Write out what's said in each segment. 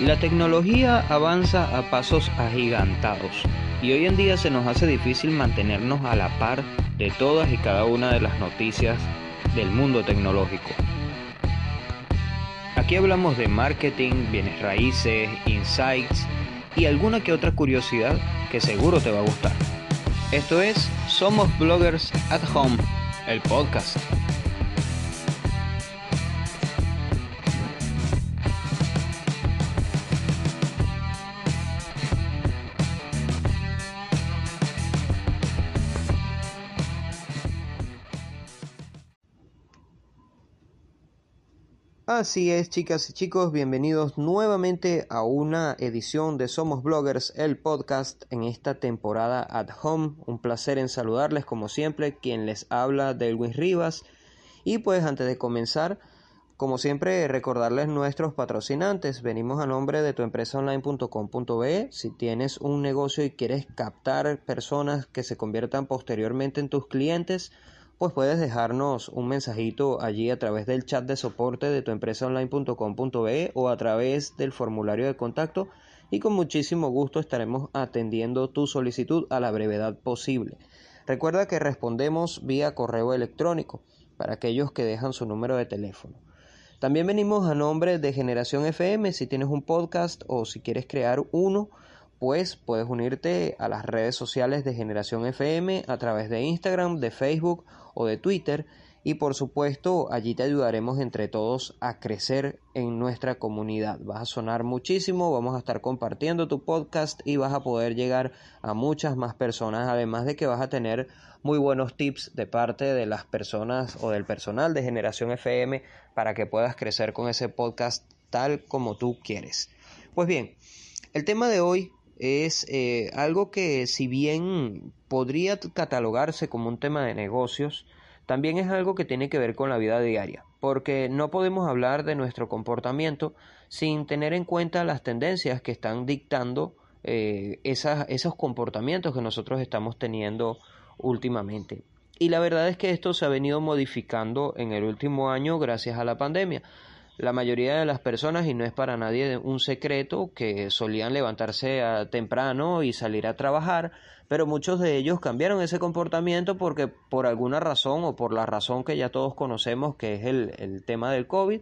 La tecnología avanza a pasos agigantados y hoy en día se nos hace difícil mantenernos a la par de todas y cada una de las noticias del mundo tecnológico. Aquí hablamos de marketing, bienes raíces, insights y alguna que otra curiosidad que seguro te va a gustar. Esto es Somos Bloggers at Home, el podcast. Así es, chicas y chicos, bienvenidos nuevamente a una edición de Somos Bloggers, el podcast en esta temporada at home. Un placer en saludarles como siempre, quien les habla Delwin Rivas. Y pues antes de comenzar, como siempre, recordarles nuestros patrocinantes. Venimos a nombre de tuempresaonline.com.be. Si tienes un negocio y quieres captar personas que se conviertan posteriormente en tus clientes, pues puedes dejarnos un mensajito allí a través del chat de soporte de tu empresa online.com.be o a través del formulario de contacto y con muchísimo gusto estaremos atendiendo tu solicitud a la brevedad posible. Recuerda que respondemos vía correo electrónico para aquellos que dejan su número de teléfono. También venimos a nombre de Generación FM si tienes un podcast o si quieres crear uno pues puedes unirte a las redes sociales de Generación FM a través de Instagram, de Facebook o de Twitter y por supuesto allí te ayudaremos entre todos a crecer en nuestra comunidad. Vas a sonar muchísimo, vamos a estar compartiendo tu podcast y vas a poder llegar a muchas más personas, además de que vas a tener muy buenos tips de parte de las personas o del personal de Generación FM para que puedas crecer con ese podcast tal como tú quieres. Pues bien, el tema de hoy es eh, algo que si bien podría catalogarse como un tema de negocios, también es algo que tiene que ver con la vida diaria, porque no podemos hablar de nuestro comportamiento sin tener en cuenta las tendencias que están dictando eh, esos comportamientos que nosotros estamos teniendo últimamente. Y la verdad es que esto se ha venido modificando en el último año gracias a la pandemia la mayoría de las personas, y no es para nadie un secreto, que solían levantarse temprano y salir a trabajar, pero muchos de ellos cambiaron ese comportamiento porque por alguna razón o por la razón que ya todos conocemos, que es el, el tema del COVID,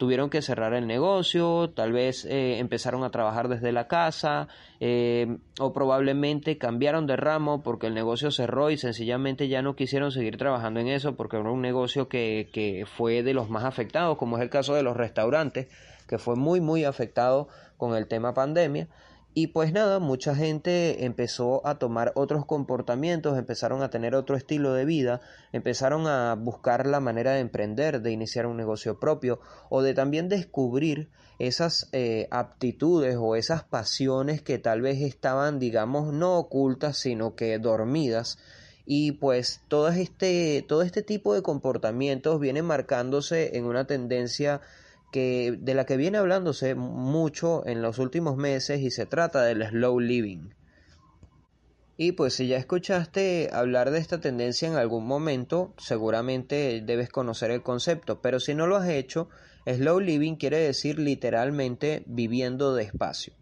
tuvieron que cerrar el negocio, tal vez eh, empezaron a trabajar desde la casa eh, o probablemente cambiaron de ramo porque el negocio cerró y sencillamente ya no quisieron seguir trabajando en eso porque era un negocio que, que fue de los más afectados, como es el caso de los restaurantes, que fue muy muy afectado con el tema pandemia. Y pues nada, mucha gente empezó a tomar otros comportamientos, empezaron a tener otro estilo de vida, empezaron a buscar la manera de emprender, de iniciar un negocio propio o de también descubrir esas eh, aptitudes o esas pasiones que tal vez estaban, digamos, no ocultas, sino que dormidas. Y pues todo este, todo este tipo de comportamientos vienen marcándose en una tendencia que, de la que viene hablándose mucho en los últimos meses y se trata del slow living. Y pues si ya escuchaste hablar de esta tendencia en algún momento, seguramente debes conocer el concepto, pero si no lo has hecho, slow living quiere decir literalmente viviendo despacio.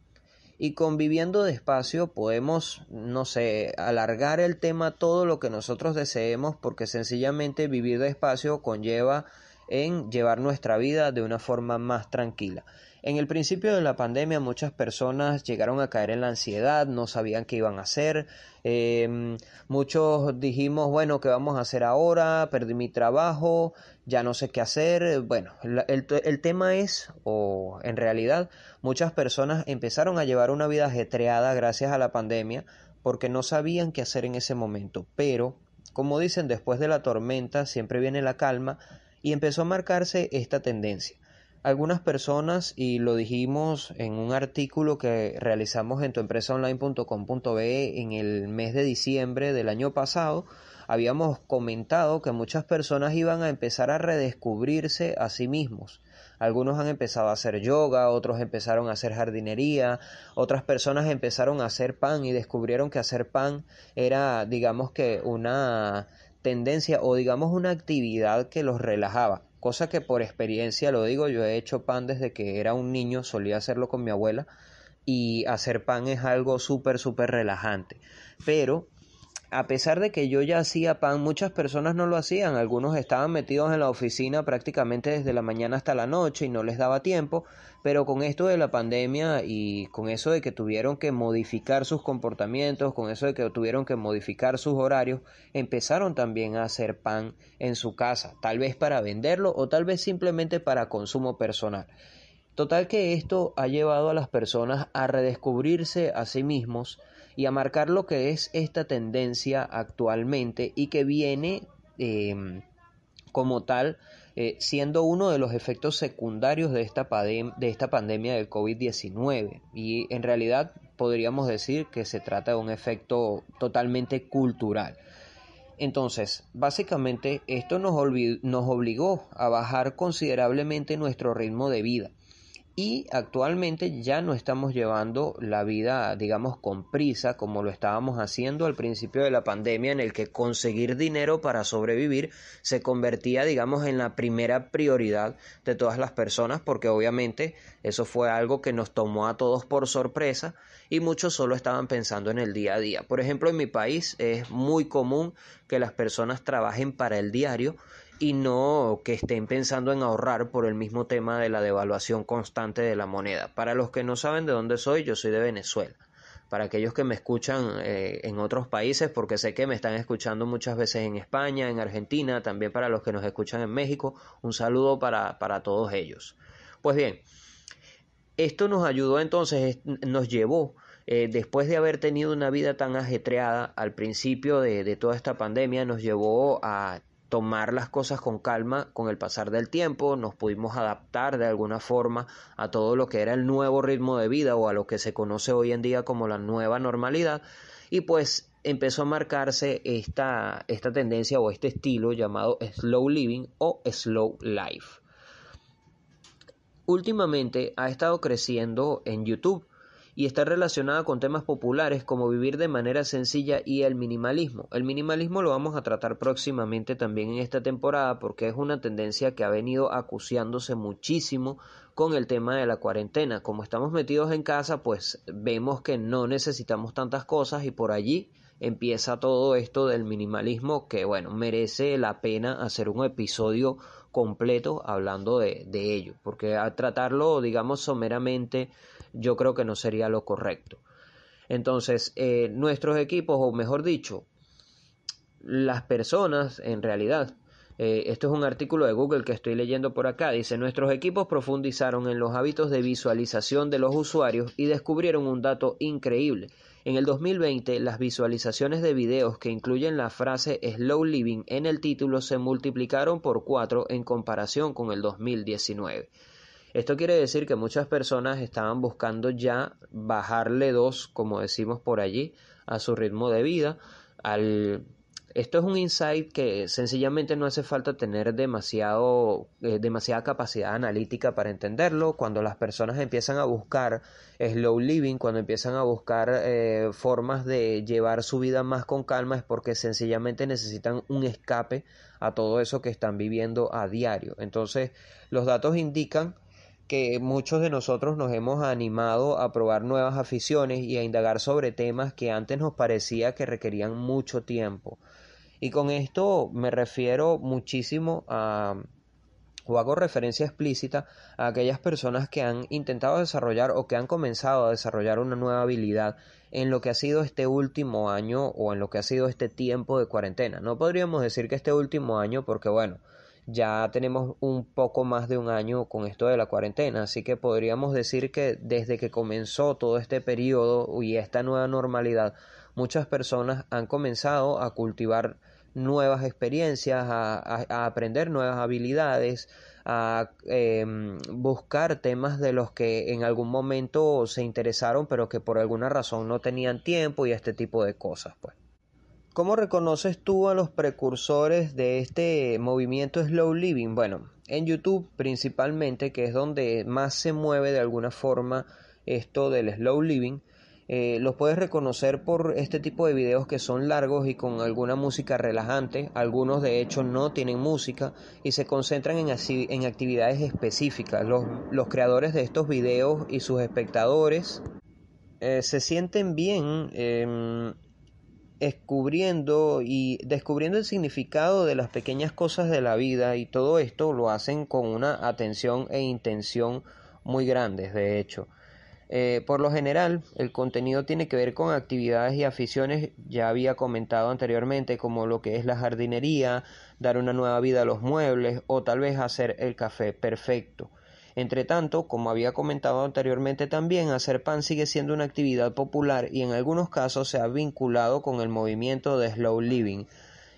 Y con viviendo despacio podemos, no sé, alargar el tema todo lo que nosotros deseemos porque sencillamente vivir despacio conlleva en llevar nuestra vida de una forma más tranquila. En el principio de la pandemia muchas personas llegaron a caer en la ansiedad, no sabían qué iban a hacer, em, muchos dijimos, bueno, ¿qué vamos a hacer ahora? Perdí mi trabajo, ya no sé qué hacer. Bueno, el, el tema es, o en realidad, muchas personas empezaron a llevar una vida ajetreada gracias a la pandemia porque no sabían qué hacer en ese momento. Pero, como dicen, después de la tormenta siempre viene la calma y empezó a marcarse esta tendencia. Algunas personas, y lo dijimos en un artículo que realizamos en tuempresaonline.com.be en el mes de diciembre del año pasado, habíamos comentado que muchas personas iban a empezar a redescubrirse a sí mismos. Algunos han empezado a hacer yoga, otros empezaron a hacer jardinería, otras personas empezaron a hacer pan y descubrieron que hacer pan era, digamos que, una tendencia o digamos una actividad que los relajaba. cosa que por experiencia lo digo, yo he hecho pan desde que era un niño, solía hacerlo con mi abuela y hacer pan es algo súper, súper relajante. Pero a pesar de que yo ya hacía pan, muchas personas no lo hacían. Algunos estaban metidos en la oficina prácticamente desde la mañana hasta la noche y no les daba tiempo. Pero con esto de la pandemia y con eso de que tuvieron que modificar sus comportamientos, con eso de que tuvieron que modificar sus horarios, empezaron también a hacer pan en su casa, tal vez para venderlo o tal vez simplemente para consumo personal. Total que esto ha llevado a las personas a redescubrirse a sí mismos y a marcar lo que es esta tendencia actualmente y que viene em, como tal eh, siendo uno de los efectos secundarios de esta, de esta pandemia del COVID-19 y en realidad podríamos decir que se trata de un efecto totalmente cultural. Entonces, básicamente esto nos, nos obligó a bajar considerablemente nuestro ritmo de vida y actualmente ya no estamos llevando la vida, digamos, con prisa como lo estábamos haciendo al principio de la pandemia en el que conseguir dinero para sobrevivir se convertía, digamos, en la primera prioridad de todas las personas porque obviamente eso fue algo que nos tomó a todos por sorpresa y muchos solo estaban pensando en el día a día. Por ejemplo, en mi país es muy común que las personas trabajen para el diario y no que estén pensando en ahorrar por el mismo tema de la devaluación constante de la moneda. Para los que no saben de dónde soy, yo soy de Venezuela. Para aquellos que me escuchan eh, en otros países, porque sé que me están escuchando muchas veces en España, en Argentina, también para los que nos escuchan en México, un saludo para, para todos ellos. Pues bien, esto nos ayudó entonces, nos llevó eh, después de haber tenido una vida tan ajetreada al principio de, de, toda esta pandemia, nos llevó a tomar las cosas con calma con el pasar del tiempo, nos pudimos adaptar de alguna forma a todo lo que era el nuevo ritmo de vida o a lo que se conoce hoy en día como la nueva normalidad. Y pues empezó a marcarse esta, esta tendencia o este estilo llamado slow living o slow life. Últimamente ha estado creciendo en YouTube y está relacionada con temas populares como vivir de manera sencilla y el minimalismo. El minimalismo lo vamos a tratar próximamente también en esta temporada porque es una tendencia que ha venido acuciándose muchísimo con el tema de la cuarentena. Como estamos metidos en casa, pues vemos que no necesitamos tantas cosas y por allí empieza todo esto del minimalismo que bueno merece la pena hacer un episodio completo hablando de, de ello porque a tratarlo digamos someramente yo creo que no sería lo correcto. Entonces, eh, nuestros equipos, o mejor dicho, las personas en realidad, eh, esto es un artículo de Google que estoy leyendo por acá, dice, nuestros equipos profundizaron en los hábitos de visualización de los usuarios y descubrieron un dato increíble. En el 2020, las visualizaciones de videos que incluyen la frase slow living en el título se multiplicaron por cuatro en comparación con el 2019. Esto quiere decir que muchas personas estaban buscando ya bajarle dos, como decimos por allí, a su ritmo de vida. Al... Esto es un insight que sencillamente no hace falta tener demasiado, eh, demasiada capacidad analítica para entenderlo. Cuando las personas empiezan a buscar slow living, cuando empiezan a buscar eh, formas de llevar su vida más con calma, es porque sencillamente necesitan un escape a todo eso que están viviendo a diario. Entonces, los datos indican que muchos de nosotros nos hemos animado a probar nuevas aficiones y a indagar sobre temas que antes nos parecía que requerían mucho tiempo. Y con esto me refiero muchísimo a o hago referencia explícita a aquellas personas que han intentado desarrollar o que han comenzado a desarrollar una nueva habilidad en lo que ha sido este último año o en lo que ha sido este tiempo de cuarentena. No podríamos decir que este último año porque bueno, ya tenemos un poco más de un año con esto de la cuarentena, así que podríamos decir que desde que comenzó todo este periodo y esta nueva normalidad, muchas personas han comenzado a cultivar nuevas experiencias, a, aprender nuevas habilidades, a em, buscar temas de los que en algún momento se interesaron pero que por alguna razón no tenían tiempo y este tipo de cosas pues. ¿Cómo reconoces tú a los precursores de este movimiento slow living? Bueno, en YouTube principalmente, que es donde más se mueve de alguna forma esto del slow living, Eh, los puedes reconocer por este tipo de videos que son largos y con alguna música relajante. Algunos de hecho no tienen música y se concentran en, en actividades específicas. Los, los, creadores de estos videos y sus espectadores eh, se sienten bien em, descubriendo y descubriendo el significado de las pequeñas cosas de la vida y todo esto lo hacen con una atención e intención muy grandes de hecho. Eh, por lo general, el contenido tiene que ver con actividades y aficiones, ya había comentado anteriormente, como lo que es la jardinería, dar una nueva vida a los muebles o tal vez hacer el café perfecto. Entre tanto, como había comentado anteriormente también, hacer pan sigue siendo una actividad popular y en algunos casos se ha vinculado con el movimiento de slow living.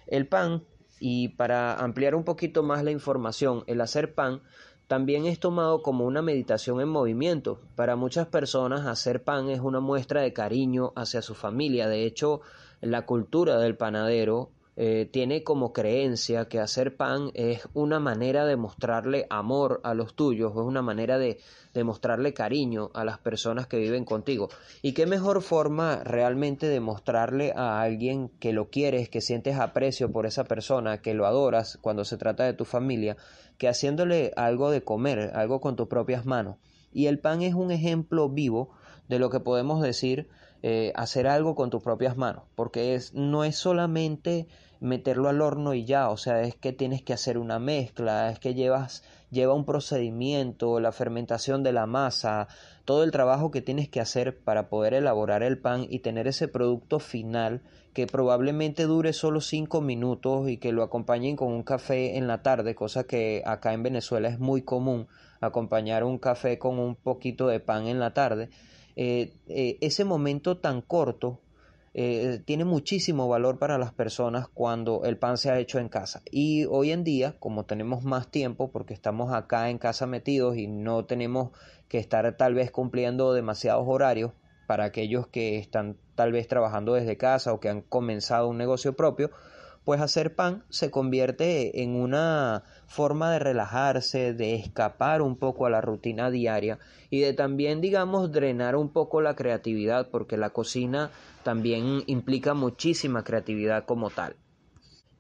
El pan, y para ampliar un poquito más la información, el hacer pan también es tomado como una meditación en movimiento. Para muchas personas hacer pan es una muestra de cariño hacia su familia. De hecho, la cultura del panadero eh, tiene como creencia que hacer pan es una manera de mostrarle amor a los tuyos, es una manera de, mostrarle cariño a las personas que viven contigo. Y qué mejor forma realmente de mostrarle a alguien que lo quieres, que sientes aprecio por esa persona, que lo adoras cuando se trata de tu familia, que haciéndole algo de comer, algo con tus propias manos. Y el pan es un ejemplo vivo de lo que podemos decir eh, hacer algo con tus propias manos, porque es, no es solamente meterlo al horno y ya, o sea, es que tienes que hacer una mezcla, es que llevas, lleva un procedimiento, la fermentación de la masa, todo el trabajo que tienes que hacer para poder elaborar el pan y tener ese producto final que probablemente dure solo cinco minutos y que lo acompañen con un café en la tarde, cosa que acá en Venezuela es muy común, acompañar un café con un poquito de pan en la tarde. Eh, eh, ese momento tan corto eh, tiene muchísimo valor para las personas cuando el pan se ha hecho en casa. Y hoy en día, como tenemos más tiempo, porque estamos acá en casa metidos y no tenemos que estar tal vez cumpliendo demasiados horarios para aquellos que están tal vez trabajando desde casa o que han comenzado un negocio propio, pues hacer pan se convierte en una forma de relajarse, de escapar un poco a la rutina diaria y de también, digamos, drenar un poco la creatividad, porque la cocina también implica muchísima creatividad como tal.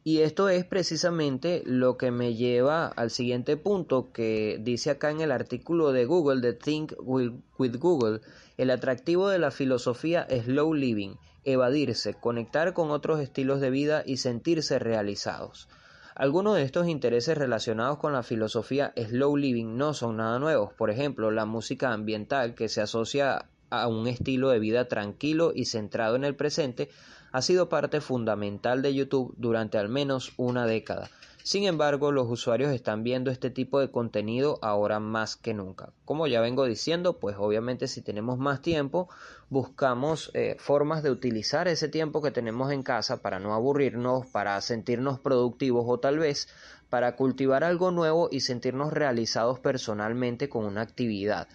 Y esto es precisamente lo que me lleva al siguiente punto que dice acá en el artículo de Google, de Think with Google, el atractivo de la filosofía slow living, evadirse, conectar con otros estilos de vida y sentirse realizados. Algunos de estos intereses relacionados con la filosofía slow living no son nada nuevos. Por ejemplo, la música ambiental que se asocia a un estilo de vida tranquilo y centrado en el presente ha sido parte fundamental de YouTube durante al menos una década. Sin embargo, los usuarios están viendo este tipo de contenido ahora más que nunca. Como ya vengo diciendo, pues obviamente si tenemos más tiempo, buscamos eh, formas de utilizar ese tiempo que tenemos en casa para no aburrirnos, para sentirnos productivos o tal vez para cultivar algo nuevo y sentirnos realizados personalmente con una actividad.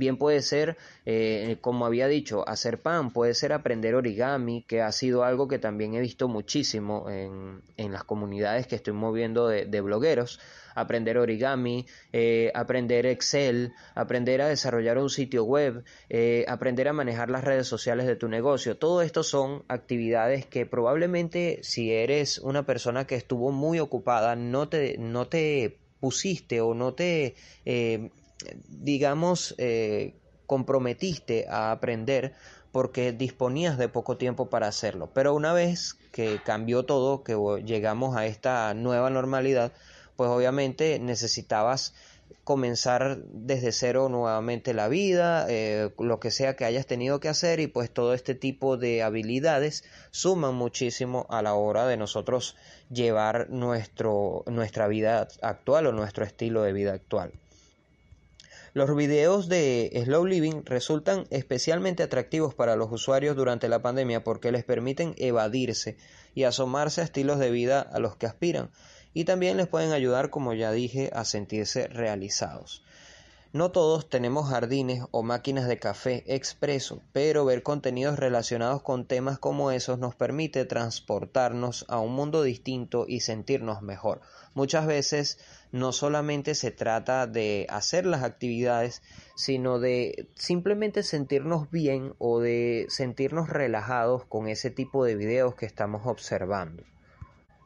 Bien puede ser, eh, como había dicho, hacer pan, puede ser aprender origami, que ha sido algo que también he visto muchísimo en, en las comunidades que estoy moviendo de, blogueros. Aprender origami, eh, aprender Excel, aprender a desarrollar un sitio web, eh, aprender a manejar las redes sociales de tu negocio. Todo esto son actividades que probablemente si eres una persona que estuvo muy ocupada, no te, no te pusiste o no te digamos, eh, comprometiste a aprender porque disponías de poco tiempo para hacerlo. Pero una vez que cambió todo, que llegamos a esta nueva normalidad, pues obviamente necesitabas comenzar desde cero nuevamente la vida, eh, lo que sea que hayas tenido que hacer y pues todo este tipo de habilidades suman muchísimo a la hora de nosotros llevar nuestro, nuestra vida actual o nuestro estilo de vida actual. Los videos de Slow Living resultan especialmente atractivos para los usuarios durante la pandemia porque les permiten evadirse y asomarse a estilos de vida a los que aspiran y también les pueden ayudar, como ya dije, a sentirse realizados. No todos tenemos jardines o máquinas de café expreso, pero ver contenidos relacionados con temas como esos nos permite transportarnos a un mundo distinto y sentirnos mejor. Muchas veces no solamente se trata de hacer las actividades, sino de simplemente sentirnos bien o de sentirnos relajados con ese tipo de videos que estamos observando.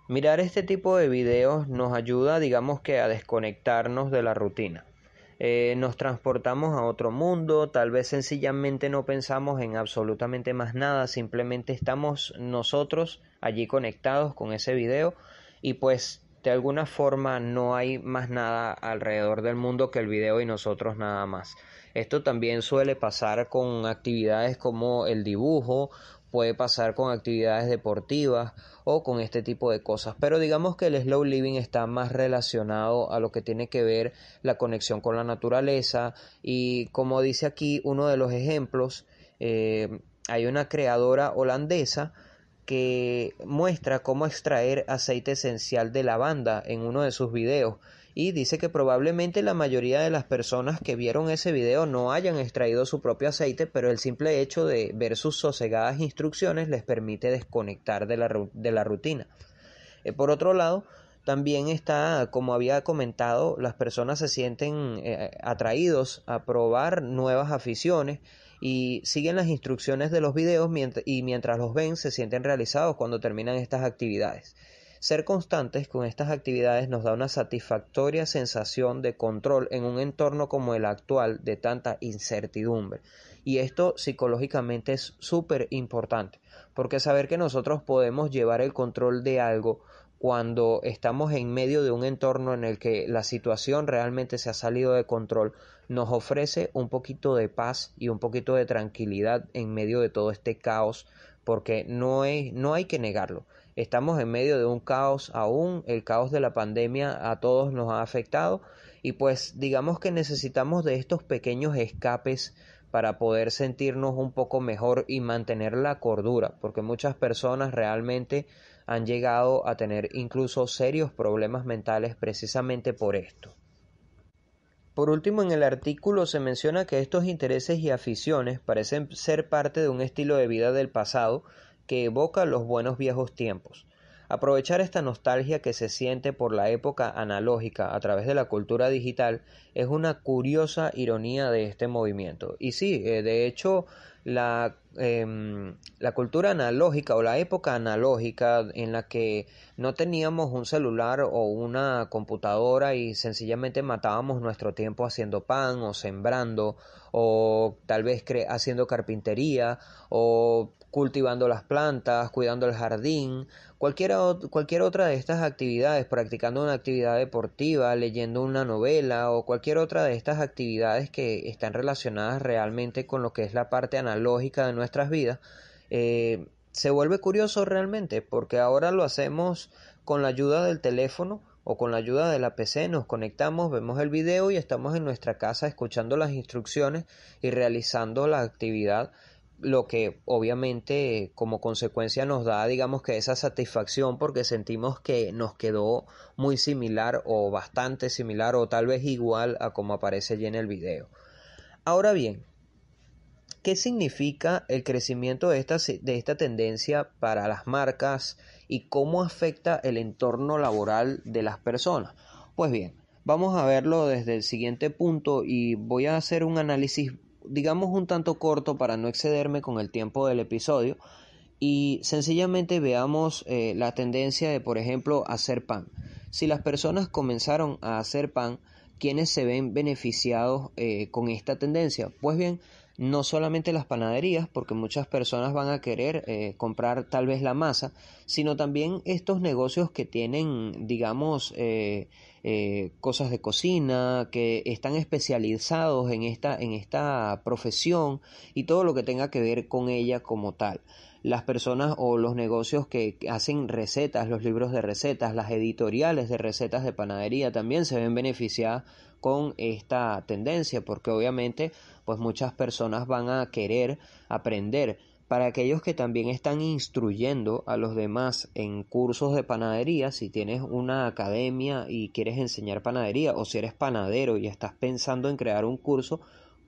Mirar este tipo de videos nos ayuda, digamos que, a desconectarnos de la rutina. Eh, nos transportamos a otro mundo, tal vez sencillamente no pensamos en absolutamente más nada, simplemente estamos nosotros allí conectados con ese video y pues de alguna forma no hay más nada alrededor del mundo que el video y nosotros nada más. Esto también suele pasar con actividades como el dibujo, puede pasar con actividades deportivas o con este tipo de cosas. Pero digamos que el slow living está más relacionado a lo que tiene que ver la conexión con la naturaleza y como dice aquí uno de los ejemplos, eh, hay una creadora holandesa que muestra cómo extraer aceite esencial de lavanda en uno de sus videos y dice que probablemente la mayoría de las personas que vieron ese video no hayan extraído su propio aceite, pero el simple hecho de ver sus sosegadas instrucciones les permite desconectar de la, de la rutina. Eh, por otro lado, también está, como había comentado, las personas se sienten eh, atraídos a probar nuevas aficiones y siguen las instrucciones de los videos y mientras los ven se sienten realizados cuando terminan estas actividades. Ser constantes con estas actividades nos da una satisfactoria sensación de control en un entorno como el actual de tanta incertidumbre. Y esto psicológicamente es súper importante, porque saber que nosotros podemos llevar el control de algo cuando estamos en medio de un entorno en el que la situación realmente se ha salido de control, nos ofrece un poquito de paz y un poquito de tranquilidad en medio de todo este caos, porque no, es, no hay que negarlo. Estamos en medio de un caos aún, el caos de la pandemia a todos nos ha afectado y pues digamos que necesitamos de estos pequeños escapes para poder sentirnos un poco mejor y mantener la cordura, porque muchas personas realmente han llegado a tener incluso serios problemas mentales precisamente por esto. Por último, en el artículo se menciona que estos intereses y aficiones parecen ser parte de un estilo de vida del pasado que evoca los buenos viejos tiempos. Aprovechar esta nostalgia que se siente por la época analógica a través de la cultura digital es una curiosa ironía de este movimiento. Y sí, eh, de hecho, la, em, la cultura analógica o la época analógica en la que no teníamos un celular o una computadora y sencillamente matábamos nuestro tiempo haciendo pan o sembrando o tal vez haciendo carpintería o cultivando las plantas, cuidando el jardín, cualquier, otra de estas actividades, practicando una actividad deportiva, leyendo una novela o cualquier otra de estas actividades que están relacionadas realmente con lo que es la parte analógica de nuestras vidas, eh, se vuelve curioso realmente porque ahora lo hacemos con la ayuda del teléfono o con la ayuda de la PC nos conectamos, vemos el video y estamos en nuestra casa escuchando las instrucciones y realizando la actividad lo que obviamente como consecuencia nos da digamos que esa satisfacción porque sentimos que nos quedó muy similar o bastante similar o tal vez igual a como aparece allí en el video. Ahora bien, ¿qué significa el crecimiento de esta, de esta tendencia para las marcas y cómo afecta el entorno laboral de las personas? Pues bien, vamos a verlo desde el siguiente punto y voy a hacer un análisis digamos un tanto corto para no excederme con el tiempo del episodio y sencillamente veamos eh, la tendencia de, por ejemplo, hacer pan. Si las personas comenzaron a hacer pan, ¿quiénes se ven beneficiados eh, con esta tendencia? Pues bien, no solamente las panaderías, porque muchas personas van a querer eh, comprar tal vez la masa, sino también estos negocios que tienen, digamos, eh, cosas de cocina, que están especializados en esta, en esta profesión y todo lo que tenga que ver con ella como tal. Las personas o los negocios que hacen recetas, los libros de recetas, las editoriales de recetas de panadería también se ven beneficiadas con esta tendencia porque obviamente pues muchas personas van a querer aprender. Para aquellos que también están instruyendo a los demás en cursos de panadería, si tienes una academia y quieres enseñar panadería o si eres panadero y estás pensando en crear un curso,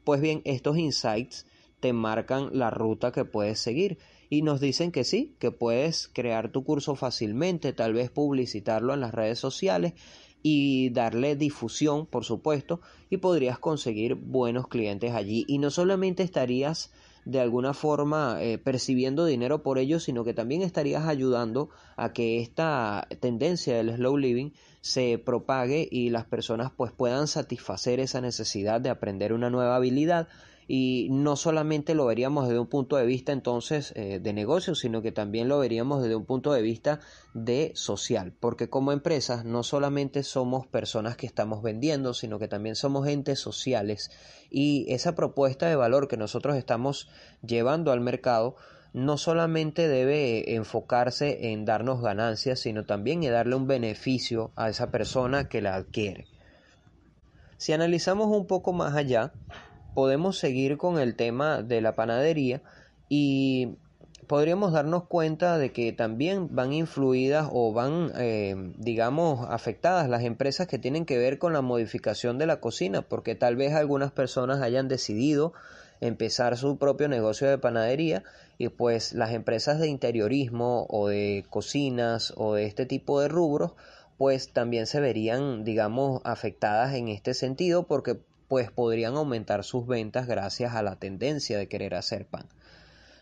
pues bien, estos insights te marcan la ruta que puedes seguir. Y nos dicen que sí, que puedes crear tu curso fácilmente, tal vez publicitarlo en las redes sociales y darle difusión, por supuesto, y podrías conseguir buenos clientes allí. Y no solamente estarías de alguna forma eh, percibiendo dinero por ello, sino que también estarías ayudando a que esta tendencia del slow living se propague y las personas pues puedan satisfacer esa necesidad de aprender una nueva habilidad y no solamente lo veríamos desde un punto de vista entonces eh, de negocio, sino que también lo veríamos desde un punto de vista de social, porque como empresas no solamente somos personas que estamos vendiendo, sino que también somos entes sociales y esa propuesta de valor que nosotros estamos llevando al mercado no solamente debe enfocarse en darnos ganancias, sino también en darle un beneficio a esa persona que la adquiere. Si analizamos un poco más allá, podemos seguir con el tema de la panadería y podríamos darnos cuenta de que también van influidas o van, eh, digamos, afectadas las empresas que tienen que ver con la modificación de la cocina, porque tal vez algunas personas hayan decidido empezar su propio negocio de panadería y pues las empresas de interiorismo o de cocinas o de este tipo de rubros pues también se verían digamos afectadas en este sentido porque pues podrían aumentar sus ventas gracias a la tendencia de querer hacer pan.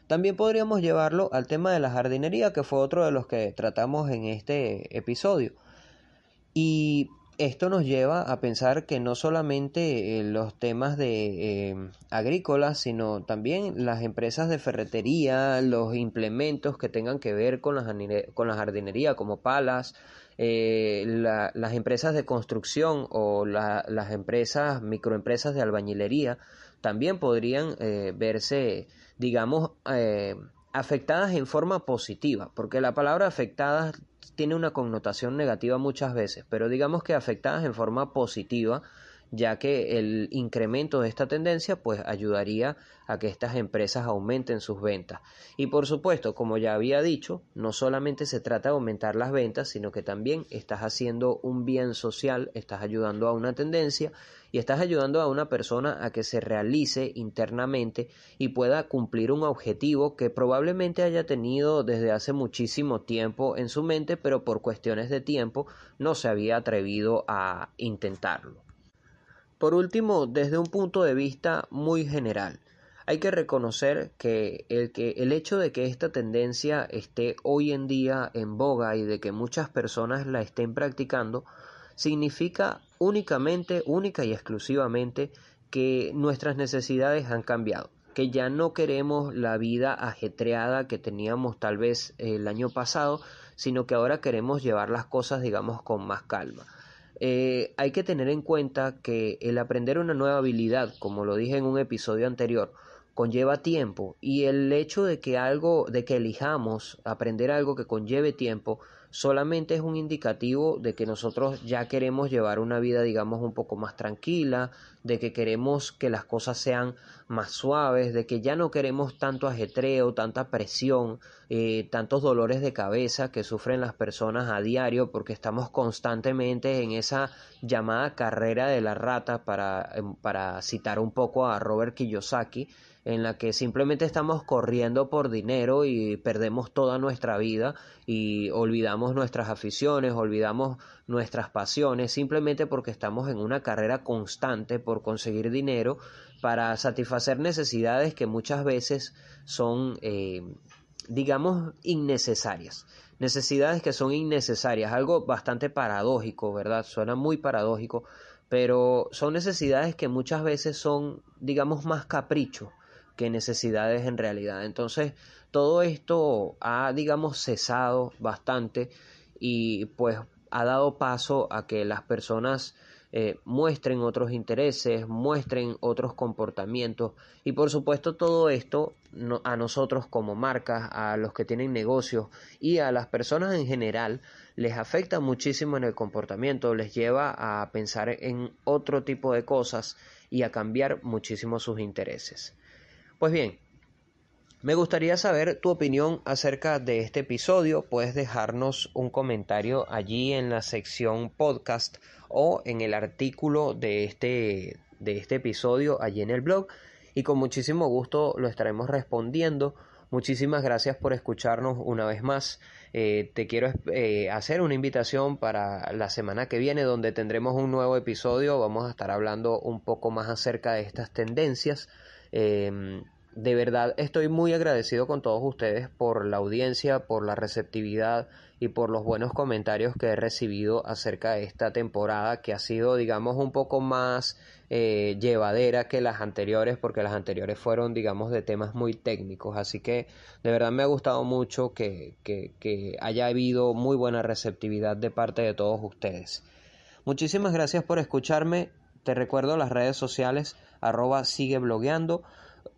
También podríamos llevarlo al tema de la jardinería, que fue otro de los que tratamos en este episodio. Y esto nos lleva a pensar que no solamente eh, los temas de eh, agrícolas, sino también las empresas de ferretería, los implementos que tengan que ver con la, con la jardinería, como palas, eh, las empresas de construcción o las empresas, microempresas de albañilería, también podrían verse, digamos, afectadas en forma positiva, porque la palabra afectadas tiene una connotación negativa muchas veces, pero digamos que afectadas en forma positiva, ya que el incremento de esta tendencia pues ayudaría a que estas empresas aumenten sus ventas. Y por supuesto, como ya había dicho, no solamente se trata de aumentar las ventas, sino que también estás haciendo un bien social, estás ayudando a una tendencia y estás ayudando a una persona a que se realice internamente y pueda cumplir un objetivo que probablemente haya tenido desde hace muchísimo tiempo en su mente, pero por cuestiones de tiempo no se había atrevido a intentarlo. Por último, desde un punto de vista muy general, hay que reconocer que el, que el hecho de que esta tendencia esté hoy en día en boga y de que muchas personas la estén practicando significa únicamente, única y exclusivamente que nuestras necesidades han cambiado, que ya no queremos la vida ajetreada que teníamos tal vez el año pasado, sino que ahora queremos llevar las cosas, digamos, con más calma. Eh, hay que tener en cuenta que el aprender una nueva habilidad, como lo dije en un episodio anterior, conlleva tiempo y el hecho de que algo, de que elijamos aprender algo que conlleve tiempo, solamente es un indicativo de que nosotros ya queremos llevar una vida digamos un poco más tranquila, de que queremos que las cosas sean más suaves, de que ya no queremos tanto ajetreo, tanta presión, eh, tantos dolores de cabeza que sufren las personas a diario porque estamos constantemente en esa llamada carrera de la rata para, em, para citar un poco a Robert Kiyosaki en la que simplemente estamos corriendo por dinero y perdemos toda nuestra vida y olvidamos nuestras aficiones, olvidamos nuestras pasiones, simplemente porque estamos en una carrera constante por conseguir dinero para satisfacer necesidades que muchas veces son, eh, digamos, innecesarias. Necesidades que son innecesarias, algo bastante paradójico, ¿verdad? Suena muy paradójico, pero son necesidades que muchas veces son, digamos, más capricho que necesidades en realidad. Entonces, todo esto ha, digamos, cesado bastante y pues ha dado paso a que las personas eh, muestren otros intereses, muestren otros comportamientos y por supuesto todo esto a nosotros como marcas, a los que tienen negocios y a las personas en general les afecta muchísimo en el comportamiento, les lleva a pensar en otro tipo de cosas y a cambiar muchísimo sus intereses. Pues bien, me gustaría saber tu opinión acerca de este episodio. Puedes dejarnos un comentario allí en la sección podcast o en el artículo de este, de este episodio allí en el blog y con muchísimo gusto lo estaremos respondiendo. Muchísimas gracias por escucharnos una vez más. Eh, te quiero eh, hacer una invitación para la semana que viene donde tendremos un nuevo episodio. Vamos a estar hablando un poco más acerca de estas tendencias. Em, de verdad estoy muy agradecido con todos ustedes por la audiencia, por la receptividad y por los buenos comentarios que he recibido acerca de esta temporada que ha sido digamos un poco más eh, llevadera que las anteriores porque las anteriores fueron digamos de temas muy técnicos. Así que de verdad me ha gustado mucho que, que haya habido muy buena receptividad de parte de todos ustedes. Muchísimas gracias por escucharme. Te recuerdo las redes sociales arroba sigue blogueando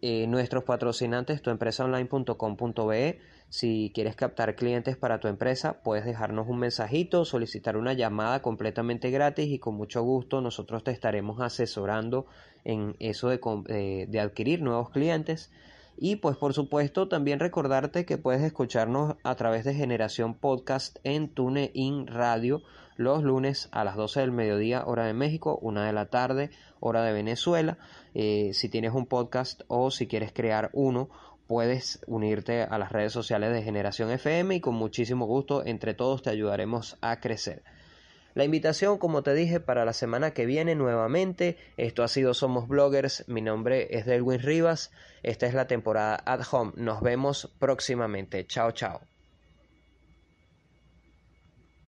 eh, nuestros patrocinantes tuempresaonline.com.be. Si quieres captar clientes para tu empresa, puedes dejarnos un mensajito, solicitar una llamada completamente gratis y con mucho gusto nosotros te estaremos asesorando en eso de, eh, de adquirir nuevos clientes. Y pues por supuesto también recordarte que puedes escucharnos a través de Generación Podcast en TuneIn Radio los lunes a las 12 del mediodía hora de México, una de la tarde hora de Venezuela. Eh, si tienes un podcast o si quieres crear uno, puedes unirte a las redes sociales de Generación FM y con muchísimo gusto entre todos te ayudaremos a crecer. La invitación, como te dije, para la semana que viene nuevamente. Esto ha sido Somos Bloggers. Mi nombre es Delwin Rivas. Esta es la temporada At Home. Nos vemos próximamente. Chao, chao.